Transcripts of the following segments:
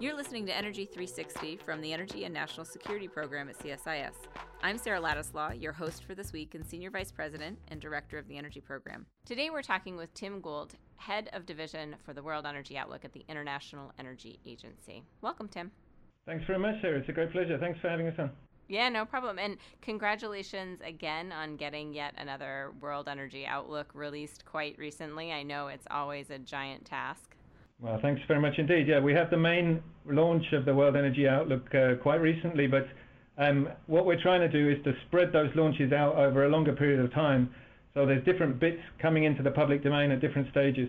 You're listening to Energy 360 from the Energy and National Security Program at CSIS. I'm Sarah Ladislaw, your host for this week and Senior Vice President and Director of the Energy Program. Today we're talking with Tim Gould, Head of Division for the World Energy Outlook at the International Energy Agency. Welcome, Tim. Thanks very much, Sarah. It's a great pleasure. Thanks for having us on. Yeah, no problem. And congratulations again on getting yet another World Energy Outlook released quite recently. I know it's always a giant task. Well, thanks very much indeed. Yeah, we had the main launch of the World Energy Outlook uh, quite recently, but um, what we're trying to do is to spread those launches out over a longer period of time. So there's different bits coming into the public domain at different stages.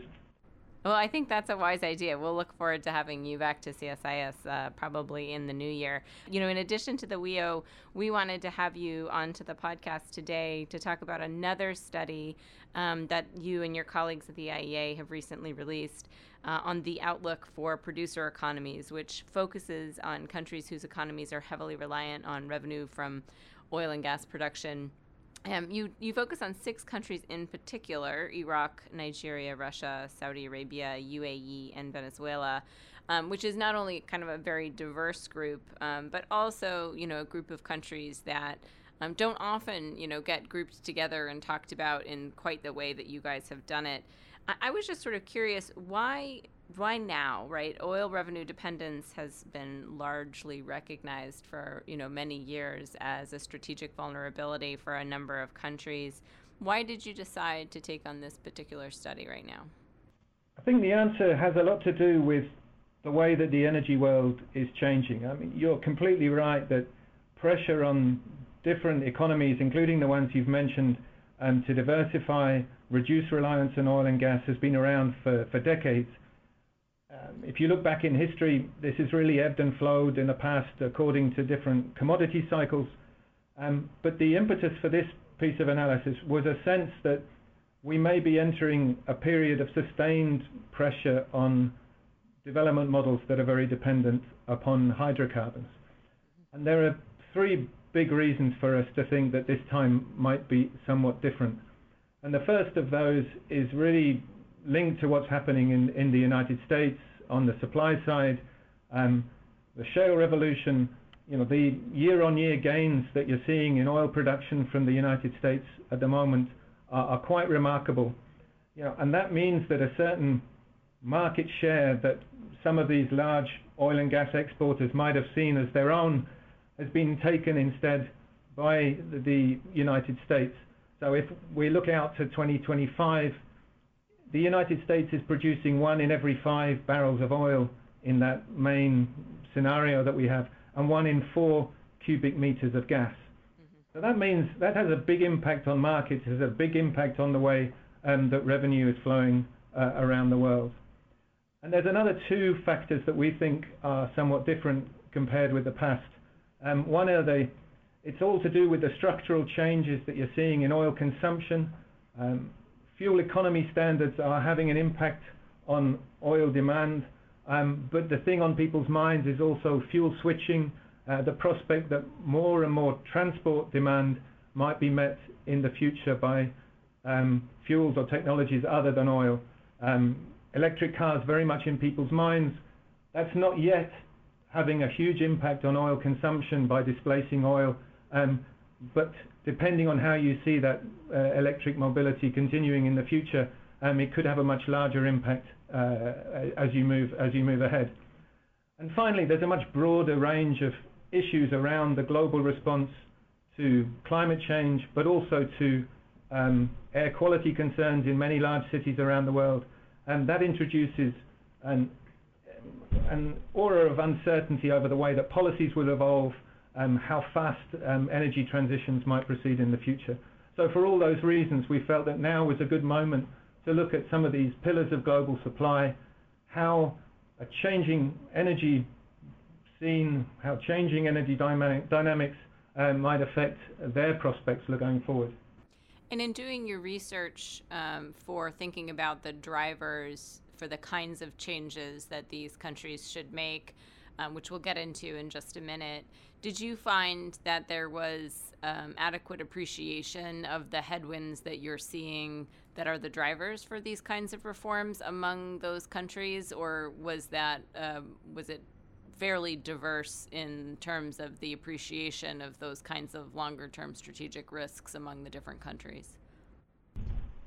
Well, I think that's a wise idea. We'll look forward to having you back to CSIS uh, probably in the new year. You know, in addition to the WEO, we wanted to have you onto the podcast today to talk about another study um, that you and your colleagues at the IEA have recently released uh, on the outlook for producer economies, which focuses on countries whose economies are heavily reliant on revenue from oil and gas production um, you you focus on six countries in particular: Iraq, Nigeria, Russia, Saudi Arabia, UAE, and Venezuela, um, which is not only kind of a very diverse group, um, but also you know a group of countries that um, don't often you know get grouped together and talked about in quite the way that you guys have done it. I, was just sort of curious why why now, right? Oil revenue dependence has been largely recognized for, you know, many years as a strategic vulnerability for a number of countries. Why did you decide to take on this particular study right now? I think the answer has a lot to do with the way that the energy world is changing. I mean, you're completely right that pressure on different economies, including the ones you've mentioned, to diversify, reduce reliance on oil and gas has been around for, decades. Um, if you look back in history, this has really ebbed and flowed in the past according to different commodity cycles. Um, but the impetus for this piece of analysis was a sense that we may be entering a period of sustained pressure on development models that are very dependent upon hydrocarbons. And there are three big reasons for us to think that this time might be somewhat different. And the first of those is really linked to what's happening in, the United States on the supply side, um, the shale revolution, you know, the year-on-year gains that you're seeing in oil production from the United States at the moment are, are quite remarkable. You know, and that means that a certain market share that some of these large oil and gas exporters might have seen as their own has been taken instead by the United States. So if we look out to 2025, the United States is producing one in every five barrels of oil in that main scenario that we have, and one in four cubic meters of gas. Mm-hmm. So that means that has a big impact on markets, has a big impact on the way um, that revenue is flowing uh, around the world. And there's another two factors that we think are somewhat different compared with the past. Um, one are the, it's all to do with the structural changes that you're seeing in oil consumption. Um, fuel economy standards are having an impact on oil demand. Um, but the thing on people's minds is also fuel switching, uh, the prospect that more and more transport demand might be met in the future by um, fuels or technologies other than oil. Um, electric cars very much in people's minds. That's not yet having a huge impact on oil consumption by displacing oil. Um, but depending on how you see that uh, electric mobility continuing in the future, um, it could have a much larger impact uh, as you move as you move ahead. And finally, there's a much broader range of issues around the global response to climate change, but also to um, air quality concerns in many large cities around the world. And that introduces an, an aura of uncertainty over the way that policies will evolve um, how fast um, energy transitions might proceed in the future. So for all those reasons, we felt that now was a good moment to look at some of these pillars of global supply, how a changing energy scene, how changing energy dynamics uh, might affect their prospects going forward. And in doing your research um, for thinking about the drivers for the kinds of changes that these countries should make, um, which we'll get into in just a minute, did you find that there was um, adequate appreciation of the headwinds that you're seeing that are the drivers for these kinds of reforms among those countries, or was that um, was it fairly diverse in terms of the appreciation of those kinds of longer term strategic risks among the different countries.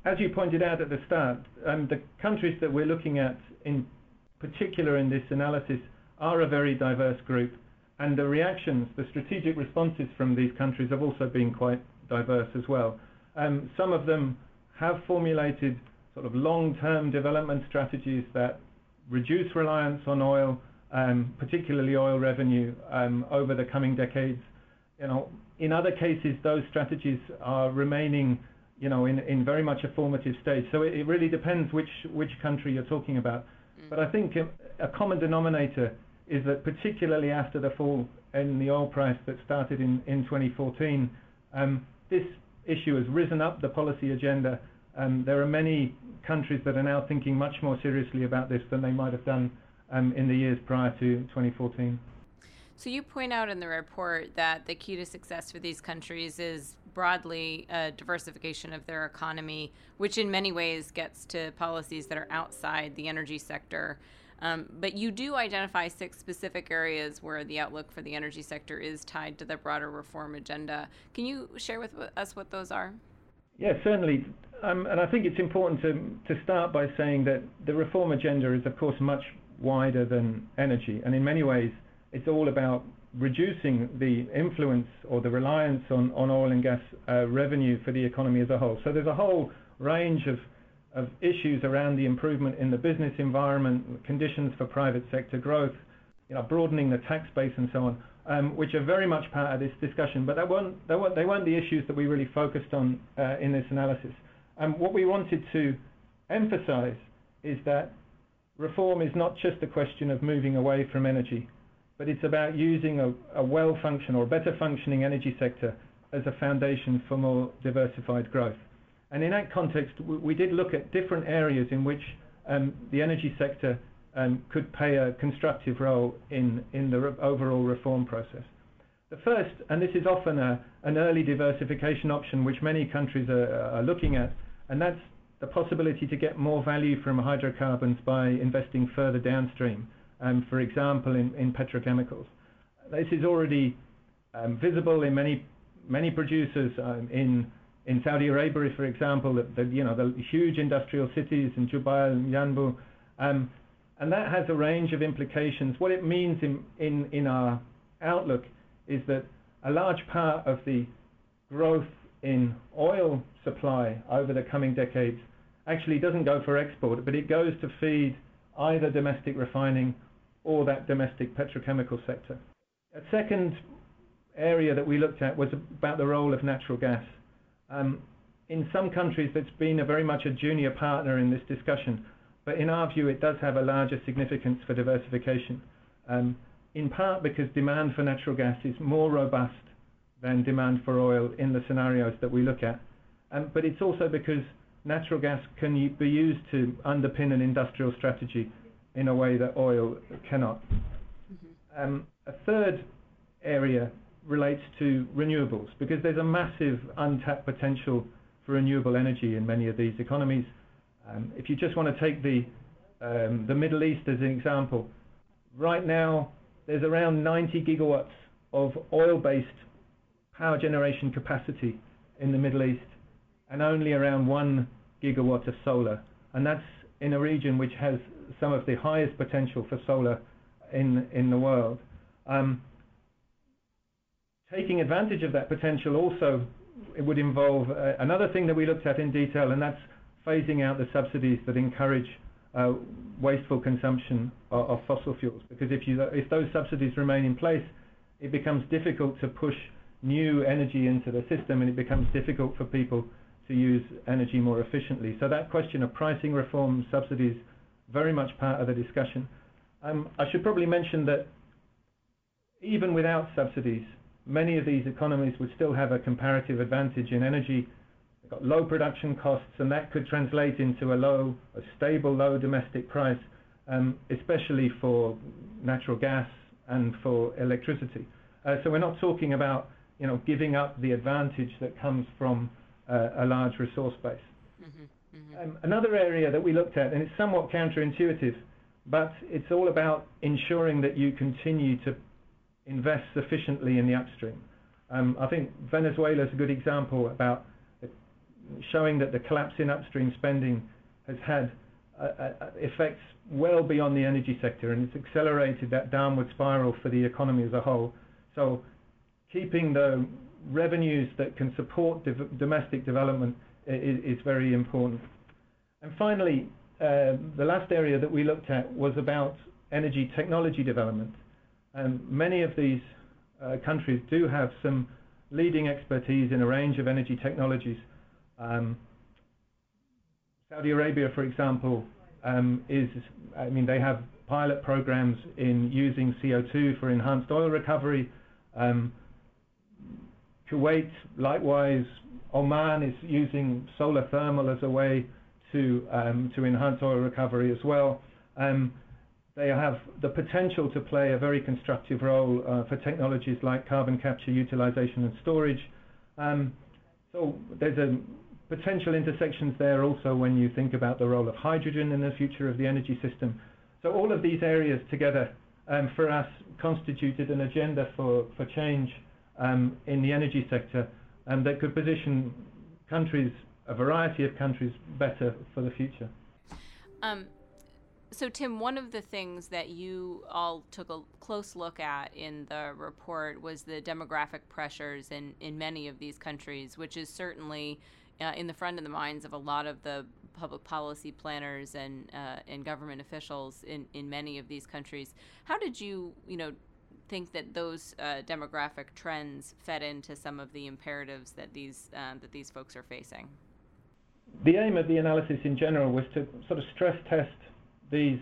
As you pointed out at the start, um, the countries that we're looking at in particular in this analysis are a very diverse group, and the reactions, the strategic responses from these countries have also been quite diverse as well. Um, some of them have formulated sort of long-term development strategies that reduce reliance on oil, um, particularly oil revenue, over the coming decades. You know, in other cases, those strategies are remaining, you know, in, in very much a formative stage. So it, it really depends which which country you're talking about. Mm. But I think a, a common denominator is that particularly after the fall in the oil price that started in, in 2014, um, this issue has risen up the policy agenda. Um, there are many countries that are now thinking much more seriously about this than they might have done um, in the years prior to 2014. So you point out in the report that the key to success for these countries is broadly a diversification of their economy, which in many ways gets to policies that are outside the energy sector. Um, but you do identify six specific areas where the outlook for the energy sector is tied to the broader reform agenda. Can you share with us what those are? Yes, certainly. Um, and I think it's important to, to start by saying that the reform agenda is, of course, much wider than energy. And in many ways, it's all about reducing the influence or the reliance on, oil and gas uh, revenue for the economy as a whole. So there's a whole range of of issues around the improvement in the business environment, conditions for private sector growth, you know, broadening the tax base and so on, um, which are very much part of this discussion. But they weren't the issues that we really focused on uh, in this analysis. And what we wanted to emphasize is that reform is not just a question of moving away from energy, but it's about using a, a well-functioning or a better functioning energy sector as a foundation for more diversified growth. And in that context, we, we did look at different areas in which um, the energy sector um, could play a constructive role in, in the re overall reform process. The first, and this is often a, an early diversification option which many countries are, are looking at, and that's the possibility to get more value from hydrocarbons by investing further downstream, for example, in, petrochemicals. This is already um, visible in many many producers um, in in Saudi Arabia, for example, the, the, you know the huge industrial cities in Jubail and Yanbu, um, and that has a range of implications. What it means in our outlook is that a large part of the growth in oil supply over the coming decades actually doesn't go for export, but it goes to feed either domestic refining or that domestic petrochemical sector. A second area that we looked at was about the role of natural gas. Um, in some countries, it's been a very much a junior partner in this discussion, but in our view, it does have a larger significance for diversification, um, in part because demand for natural gas is more robust than demand for oil in the scenarios that we look at. Um, but it's also because natural gas can be used to underpin an industrial strategy in a way that oil cannot. Mm-hmm. Um, a third area relates to renewables because there's a massive untapped potential for renewable energy in many of these economies. Um, if you just want to take the um, the Middle East as an example, right now there's around 90 gigawatts of oil-based power generation capacity in the Middle East, and only around one gigawatt of solar, and that's in a region which has some of the highest potential for solar in in the world. Um, taking advantage of that potential also it would involve uh, another thing that we looked at in detail, and that's phasing out the subsidies that encourage uh, wasteful consumption of, of, fossil fuels. Because if, you, if those subsidies remain in place, it becomes difficult to push new energy into the system, and it becomes difficult for people to use energy more efficiently. So that question of pricing reform, subsidies, very much part of the discussion. Um, I should probably mention that even without subsidies, many of these economies would still have a comparative advantage in energy. They've got low production costs, and that could translate into a low, a stable low domestic price, um, especially for natural gas and for electricity. Uh, so we're not talking about, you know, giving up the advantage that comes from a large resource base. Mm-hmm, mm-hmm. Um, another area that we looked at, and it's somewhat counterintuitive, but it's all about ensuring that you continue to invest sufficiently in the upstream. Um, I think Venezuela is a good example about showing that the collapse in upstream spending has had uh, uh, effects well beyond the energy sector, and it's accelerated that downward spiral for the economy as a whole. So keeping the revenues that can support domestic development is very important. And finally, uh, the last area that we looked at was about energy technology development. And many of these uh, countries do have some leading expertise in a range of energy technologies. Um, Saudi Arabia, for example, um, is, I mean, they have pilot programs in using CO2 for enhanced oil recovery. Um, Kuwait, likewise, Oman is using solar thermal as a way to um, to enhance oil recovery as well. Um, they have the potential to play a very constructive role uh, for technologies like carbon capture, utilization, and storage. Um, so there's a potential intersections there also when you think about the role of hydrogen in the future of the energy system. So all of these areas together for us constituted an agenda for change um, in the energy sector and that could position countries, a variety of countries, better for the future. Um, so, Tim, one of the things that you all took a close look at in the report was the demographic pressures in, in many of these countries, which is certainly uh, in the front of the minds of a lot of the public policy planners and uh, and government officials in, in many of these countries. How did you, you know, think that those uh, demographic trends fed into some of the imperatives that these uh, that these folks are facing? The aim of the analysis in general was to sort of stress test these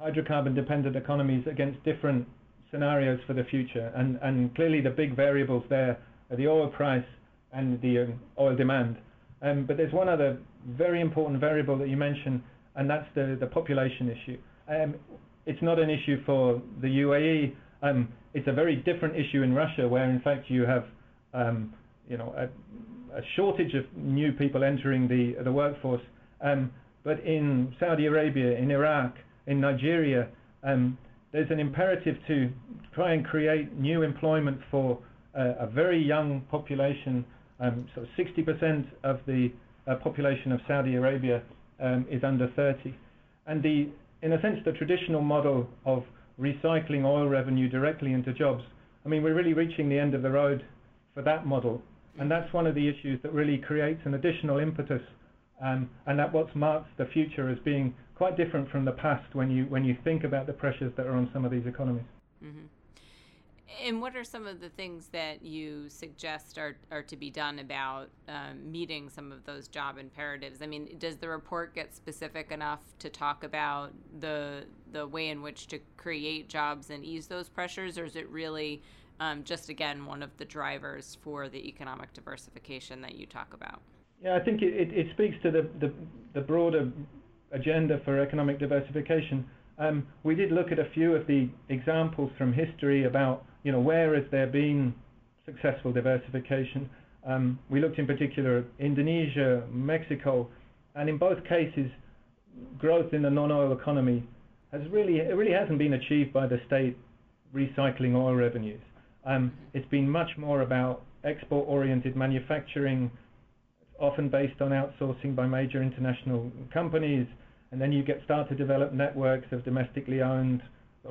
hydrocarbon dependent economies against different scenarios for the future, and, and clearly the big variables there are the oil price and the um, oil demand. Um, but there's one other very important variable that you mentioned, and that's the, the population issue. Um, it's not an issue for the UAE. Um, it's a very different issue in Russia, where in fact you have, um, you know, a, a, shortage of new people entering the the workforce. Um, but in Saudi Arabia, in Iraq, in Nigeria, um, there's an imperative to try and create new employment for uh, a very young population. Um, so 60% of the uh, population of Saudi Arabia um, is under 30, and the in a sense, the traditional model of recycling oil revenue directly into jobs, I mean, we're really reaching the end of the road for that model. And that's one of the issues that really creates an additional impetus. Um, and that what marks the future as being quite different from the past when you, when you think about the pressures that are on some of these economies. Mm-hmm. And what are some of the things that you suggest are, are to be done about um, meeting some of those job imperatives? I mean, does the report get specific enough to talk about the the way in which to create jobs and ease those pressures, or is it really um, just again one of the drivers for the economic diversification that you talk about? Yeah, I think it, it, speaks to the, the, the broader agenda for economic diversification. Um, we did look at a few of the examples from history about you know, where has there been successful diversification? Um, we looked in particular at Indonesia, Mexico, and in both cases, growth in the non-oil economy has really it really hasn't been achieved by the state recycling oil revenues. Um, it's been much more about export-oriented manufacturing, often based on outsourcing by major international companies, and then you get start to develop networks of domestically owned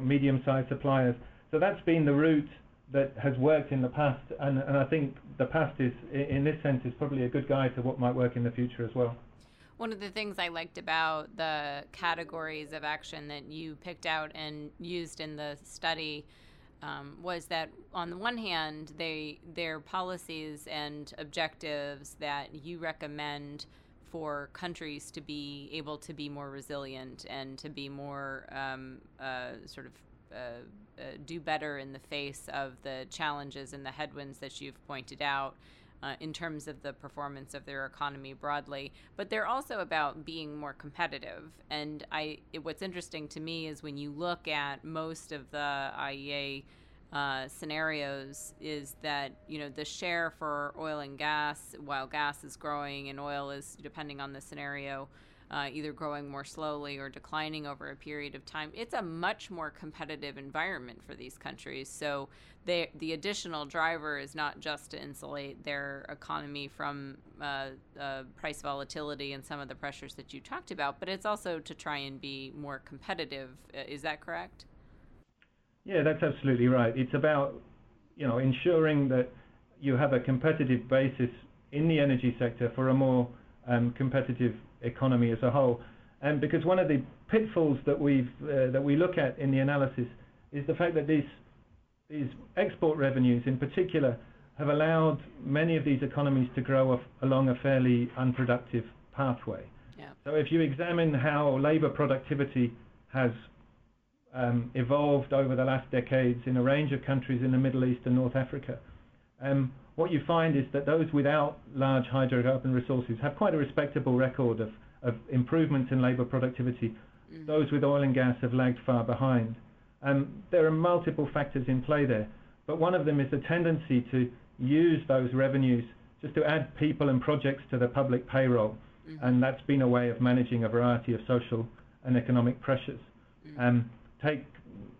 medium-sized suppliers. So that's been the route that has worked in the past, and, and I think the past is, in this sense, is probably a good guide to what might work in the future as well. One of the things I liked about the categories of action that you picked out and used in the study um, was that on the one hand, they their policies and objectives that you recommend for countries to be able to be more resilient and to be more um, uh, sort of uh, uh, do better in the face of the challenges and the headwinds that you've pointed out. Uh, in terms of the performance of their economy broadly, but they're also about being more competitive. And I, it, what's interesting to me is when you look at most of the IEA uh, scenarios, is that you know the share for oil and gas, while gas is growing and oil is, depending on the scenario, uh, either growing more slowly or declining over a period of time, it's a much more competitive environment for these countries. So they, the additional driver is not just to insulate their economy from uh, uh, price volatility and some of the pressures that you talked about, but it's also to try and be more competitive. Uh, is that correct? Yeah, that's absolutely right. It's about you know ensuring that you have a competitive basis in the energy sector for a more um, competitive economy as a whole. And because one of the pitfalls that we've uh, that we look at in the analysis is the fact that these these export revenues, in particular, have allowed many of these economies to grow along a fairly unproductive pathway. Yeah. So if you examine how labour productivity has um, evolved over the last decades in a range of countries in the Middle East and North Africa, um, what you find is that those without large hydrocarbon resources have quite a respectable record of, of improvements in labour productivity. Mm. Those with oil and gas have lagged far behind. Um, there are multiple factors in play there, but one of them is the tendency to use those revenues just to add people and projects to the public payroll, mm-hmm. and that's been a way of managing a variety of social and economic pressures. Mm-hmm. Um, take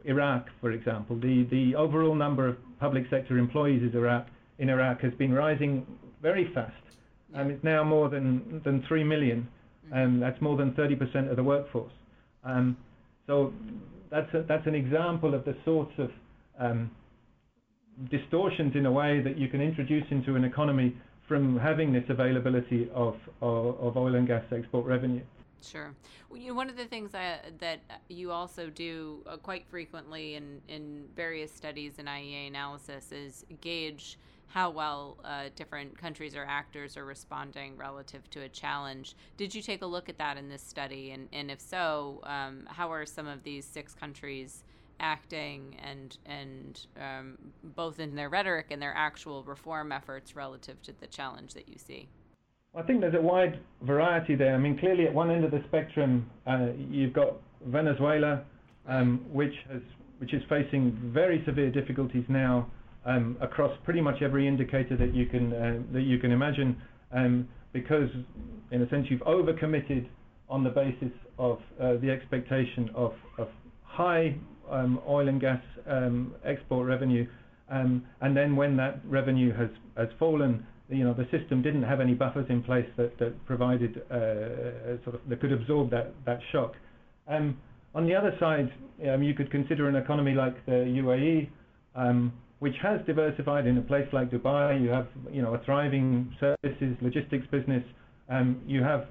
Iraq, for example. The, the overall number of public sector employees in Iraq in Iraq has been rising very fast. Um, it's now more than, than 3 million, and mm-hmm. that's more than 30% of the workforce. Um, so that's, a, that's an example of the sorts of um, distortions in a way that you can introduce into an economy from having this availability of, of, of oil and gas export revenue. Sure. Well, you know, one of the things that, that you also do uh, quite frequently in, in various studies and IEA analysis is gauge how well uh, different countries or actors are responding relative to a challenge. Did you take a look at that in this study? And, and if so, um, how are some of these six countries acting and, and um, both in their rhetoric and their actual reform efforts relative to the challenge that you see? I think there's a wide variety there. I mean, clearly at one end of the spectrum, uh, you've got Venezuela, um, which has which is facing very severe difficulties now across pretty much every indicator that you can uh, that you can imagine, um, because in a sense you've overcommitted on the basis of uh, the expectation of, high um, oil and gas um, export revenue, um, and then when that revenue has fallen, you know the system didn't have any buffers in place that uh, sort of that could absorb that shock. Um, on the other side, you could consider an economy like the UAE which has diversified in a place like Dubai. You have, you know, a thriving services logistics business. Um, you have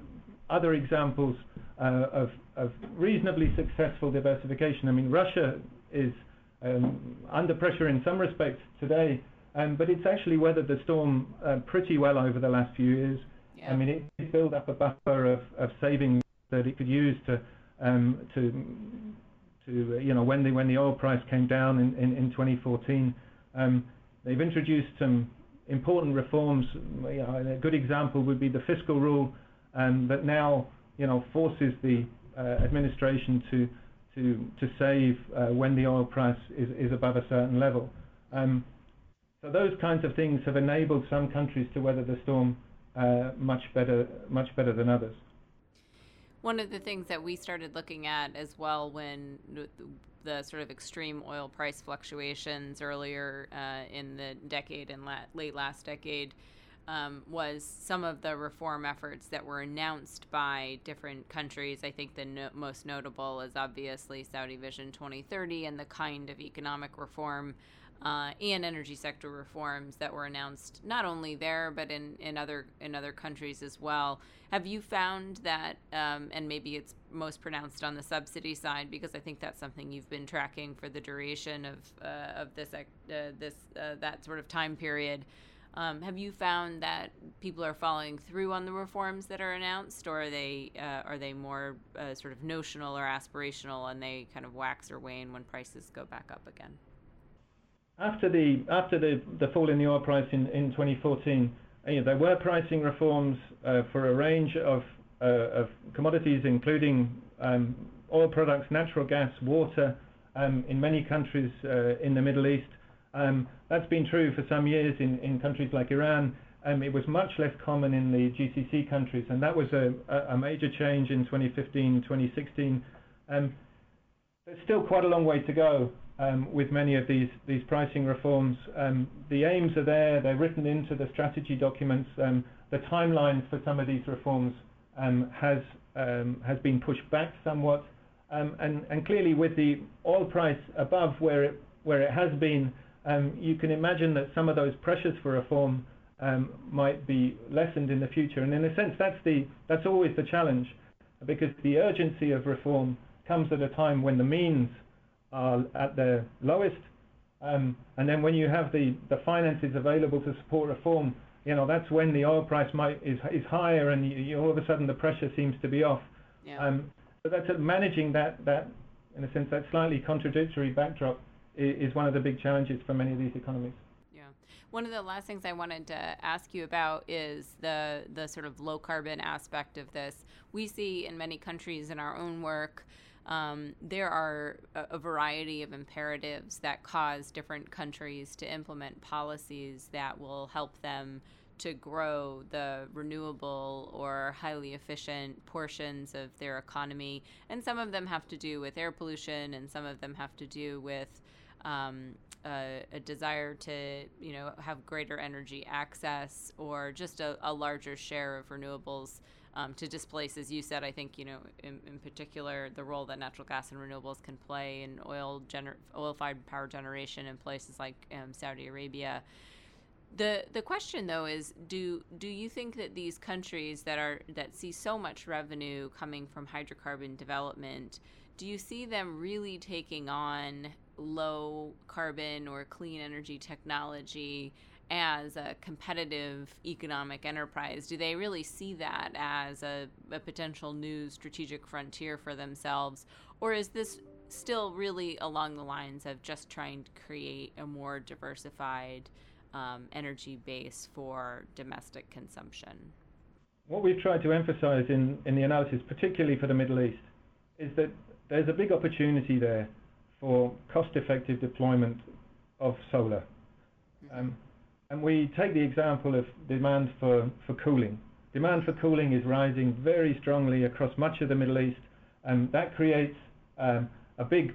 other examples uh, of, of reasonably successful diversification. I mean, Russia is um, under pressure in some respects today, um, but it's actually weathered the storm uh, pretty well over the last few years. Yeah. I mean, it, it built up a buffer of, of savings that it could use to um, to to you know when the when the oil price came down in, in, in 2014 um, they've introduced some important reforms. A good example would be the fiscal rule um, that now you know forces the uh, administration to to to save uh, when the oil price is, is above a certain level. Um, so those kinds of things have enabled some countries to weather the storm uh, much better much better than others. One of the things that we started looking at as well when the sort of extreme oil price fluctuations earlier uh, in the decade and la- late last decade um, was some of the reform efforts that were announced by different countries. I think the no- most notable is obviously Saudi Vision 2030 and the kind of economic reform uh, and energy sector reforms that were announced not only there but in, in other in other countries as well. Have you found that, um, and maybe it's most pronounced on the subsidy side because I think that's something you've been tracking for the duration of uh, of this uh, this uh, that sort of time period. Um, have you found that people are following through on the reforms that are announced, or are they uh, are they more uh, sort of notional or aspirational, and they kind of wax or wane when prices go back up again? After the after the, the fall in the oil price in, in 2014, uh, you know, there were pricing reforms uh, for a range of, uh, of commodities, including um, oil products, natural gas, water, um, in many countries uh, in the Middle East. Um, that's been true for some years in, in countries like Iran. Um, it was much less common in the GCC countries, and that was a, a major change in 2015, 2016. Um, there's still quite a long way to go with many of these, pricing reforms. Um, the aims are there, they're written into the strategy documents. Um, the timeline for some of these reforms um, has, um, has been pushed back somewhat. Um, and, clearly, with the oil price above where it, where it has been, you can imagine that some of those pressures for reform might be lessened in the future. And in a sense, that's, the, that's always the challenge, because the urgency of reform comes at a time when the means are at their lowest. Um, and then when you have the, the finances available to support reform, you know, that's when the oil price might is, is higher and you, you, all of a sudden the pressure seems to be off. Yeah. Um, so that's uh, managing that, that, in a sense, that slightly contradictory backdrop is, is one of the big challenges for many of these economies. Yeah. One of the last things I wanted to ask you about is the the sort of low carbon aspect of this. We see in many countries in our own work um, there are a, a, variety of imperatives that cause different countries to implement policies that will help them to grow the renewable or highly efficient portions of their economy. And some of them have to do with air pollution, and some of them have to do with um, a, a, desire to, you know, have greater energy access or just a, a larger share of renewables um, to displace, as you said, I think, you know, in, in, particular, the role that natural gas and renewables can play in oil gener- oil-fired power generation in places like um, Saudi Arabia. The the question though is do do you think that these countries that are that see so much revenue coming from hydrocarbon development, do you see them really taking on low carbon or clean energy technology as a competitive economic enterprise? Do they really see that as a, a, potential new strategic frontier for themselves? Or is this still really along the lines of just trying to create a more diversified um, energy base for domestic consumption? What we've tried to emphasize in, in the analysis, particularly for the Middle East, is that there's a big opportunity there for cost effective deployment of solar. Mm-hmm. Um, and we take the example of demand for, for cooling. Demand for cooling is rising very strongly across much of the Middle East, and that creates um, a big,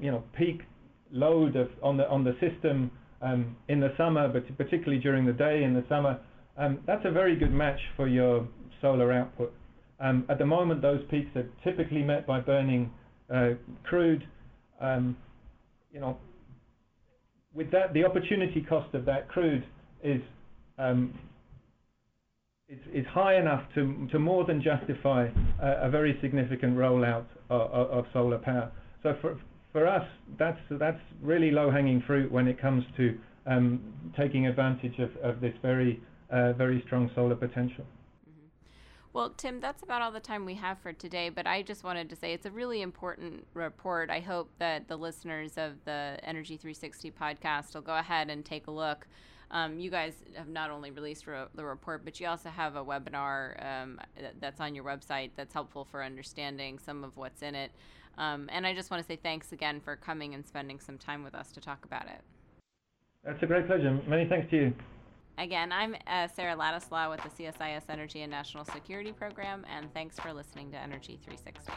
you know, peak load of, on the on the system um, in the summer, but particularly during the day in the summer. Um, that's a very good match for your solar output. Um, at the moment, those peaks are typically met by burning uh, crude. Um, you know, with that, the opportunity cost of that crude is um, high enough to, to more than justify a, very significant rollout of, solar power. So for, for us, that's, that's really low-hanging fruit when it comes to um, taking advantage of, of this very, uh, very strong solar potential. Well, Tim, that's about all the time we have for today, but I just wanted to say it's a really important report. I hope that the listeners of the Energy 360 podcast will go ahead and take a look. Um, you guys have not only released re- the report, but you also have a webinar um, that's on your website that's helpful for understanding some of what's in it. Um, and I just want to say thanks again for coming and spending some time with us to talk about it. That's a great pleasure. Many thanks to you. Again, I'm uh, Sarah Ladislaw with the CSIS Energy and National Security Program, and thanks for listening to Energy 360.